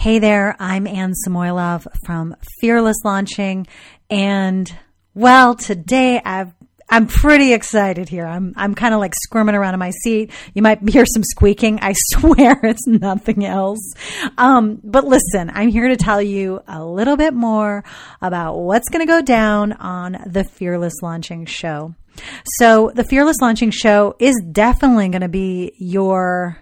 Hey there, I'm Anne Samoilov from Fearless Launching. And well, today I've I'm pretty excited here. I'm I'm kind of like squirming around in my seat. You might hear some squeaking. I swear it's nothing else. Um, but listen, I'm here to tell you a little bit more about what's going to go down on the Fearless Launching Show. So the Fearless Launching Show is definitely going to be your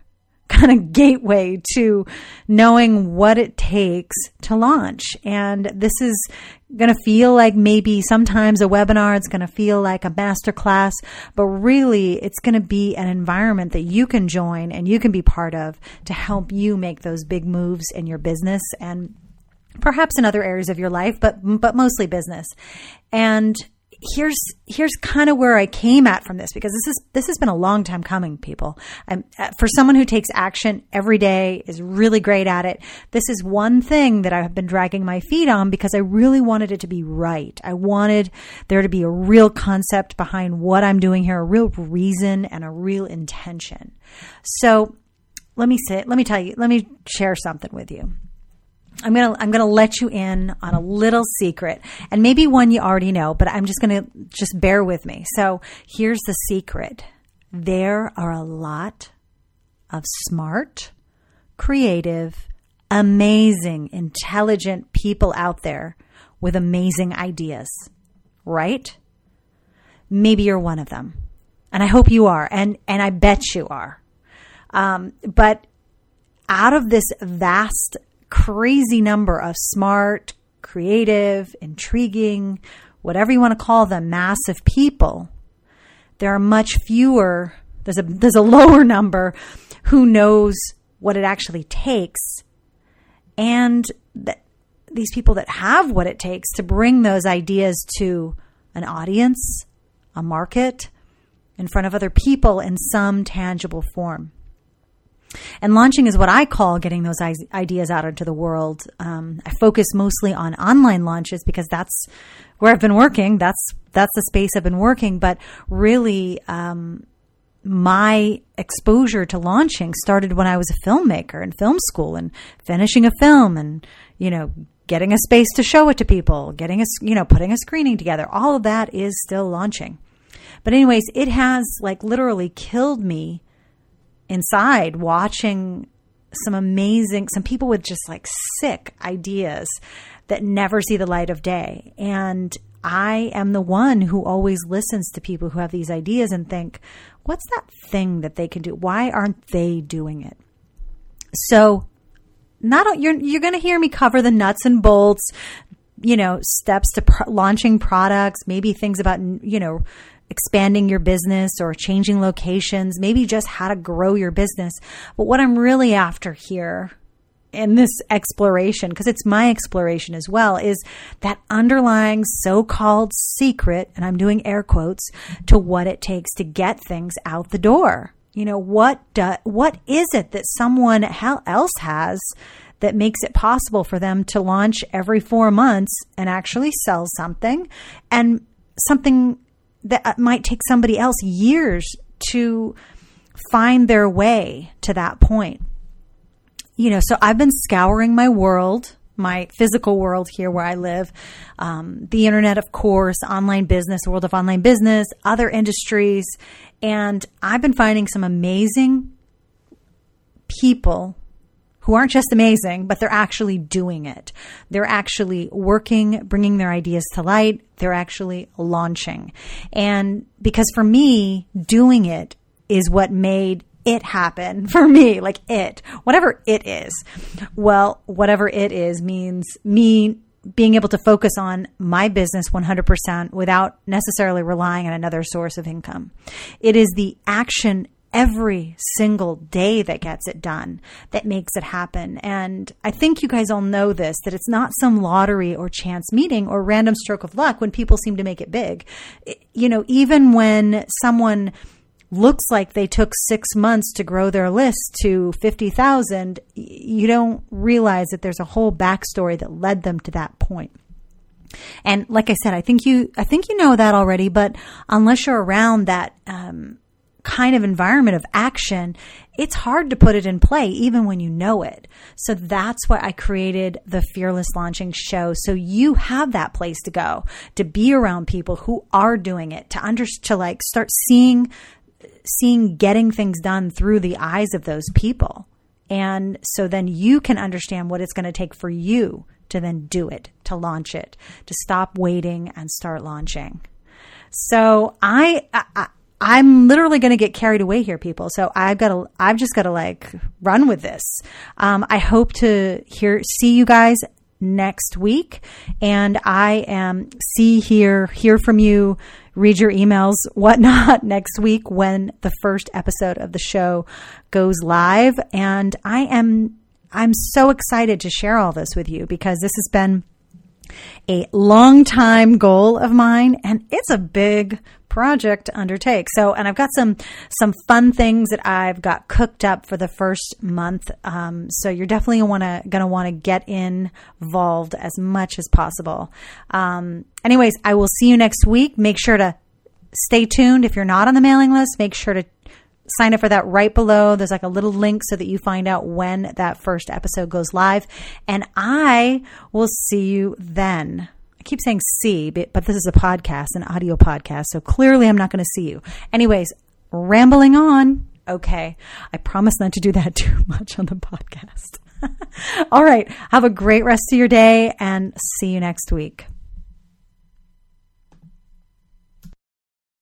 kind of gateway to knowing what it takes to launch. And this is going to feel like maybe sometimes a webinar, it's going to feel like a masterclass, but really it's going to be an environment that you can join and you can be part of to help you make those big moves in your business and perhaps in other areas of your life, but, but mostly business. And here's here's kind of where I came at from this because this is this has been a long time coming, people. I'm, uh, for someone who takes action every day is really great at it. This is one thing that I've been dragging my feet on because I really wanted it to be right. I wanted there to be a real concept behind what I'm doing here, a real reason and a real intention. So let me say, let me tell you, let me share something with you. I'm going to I'm to let you in on a little secret and maybe one you already know, but I'm just going to just bear with me. So, here's the secret. There are a lot of smart, creative, amazing, intelligent people out there with amazing ideas, right? Maybe you're one of them. And I hope you are. And, and I bet you are. Um, but out of this vast crazy number of smart, creative, intriguing, whatever you want to call them, massive people, there are much fewer, there's a, there's a lower number who knows what it actually takes. And that these people that have what it takes to bring those ideas to an audience, a market, in front of other people in some tangible form. And launching is what I call getting those ideas out into the world. Um, I focus mostly on online launches because that's where I've been working. That's that's the space I've been working. But really, um, my exposure to launching started when I was a filmmaker in film school and finishing a film and you know getting a space to show it to people, getting a you know putting a screening together. All of that is still launching. But anyways, it has like literally killed me inside watching some amazing, some people with just like sick ideas that never see the light of day. And I am the one who always listens to people who have these ideas and think, what's that thing that they can do? Why aren't they doing it? So, not you're you're going to hear me cover the nuts and bolts, you know, steps to pro- launching products, maybe things about you know expanding your business or changing locations, maybe just how to grow your business. But what I'm really after here in this exploration, because it's my exploration as well, is that underlying so called secret, and I'm doing air quotes, to what it takes to get things out the door. You know, what, do, what is it that someone else has that makes it possible for them to launch every four months and actually sell something and something that uh, might take somebody else years to find their way to that point. You know, so I've been scouring my world, my physical world here where I live, um, the internet, of course, online business, world of online business, other industries, and I've been finding some amazing people who aren't just amazing, but they're actually doing it. They're actually working, bringing their ideas to light. They're actually launching. And because for me, doing it is what made it happen for me, like it, whatever it is. Well, whatever it is means me being able to focus on my business 100% without necessarily relying on another source of income. It is the action every single day that gets it done that makes it happen. And I think you guys all know this that it's not some lottery or chance meeting or random stroke of luck when people seem to make it big. It, you know, even when someone looks like they took six months to grow their list to 50,000, you don't realize that there's a whole backstory that led them to that point. And like I said, I think you, I think you know that already, but unless you're around that, um, kind of environment of action, it's hard to put it in play even when you know it. So that's why I created the Fearless Launching Show. So you have that place to go to be around people who are doing it, to under, to like start seeing, seeing getting things done through the eyes of those people. And so then you can understand what it's going to take for you to then do it, to launch it, to stop waiting and start launching. So I, I I'm literally going to get carried away here, people. So I've got to, I've just got to like run with this. Um, I hope to hear, see you guys next week. And I am see, hear, hear from you, read your emails, whatnot next week when the first episode of the show goes live. And I am, I'm so excited to share all this with you because this has been a long time goal of mine and it's a big project to undertake. So, and I've got some some fun things that I've got cooked up for the first month. Um, so you're definitely want to going to want to get involved as much as possible. Um, anyways, I will see you next week. Make sure to stay tuned. If you're not on the mailing list, make sure to sign up for that right below. There's like a little link so that you find out when that first episode goes live. And I will see you then. I keep saying see, but, this is a podcast, an audio podcast. So clearly I'm not going to see you. Anyways, rambling on. Okay. I promise not to do that too much on the podcast. All right. Have a great rest of your day and see you next week.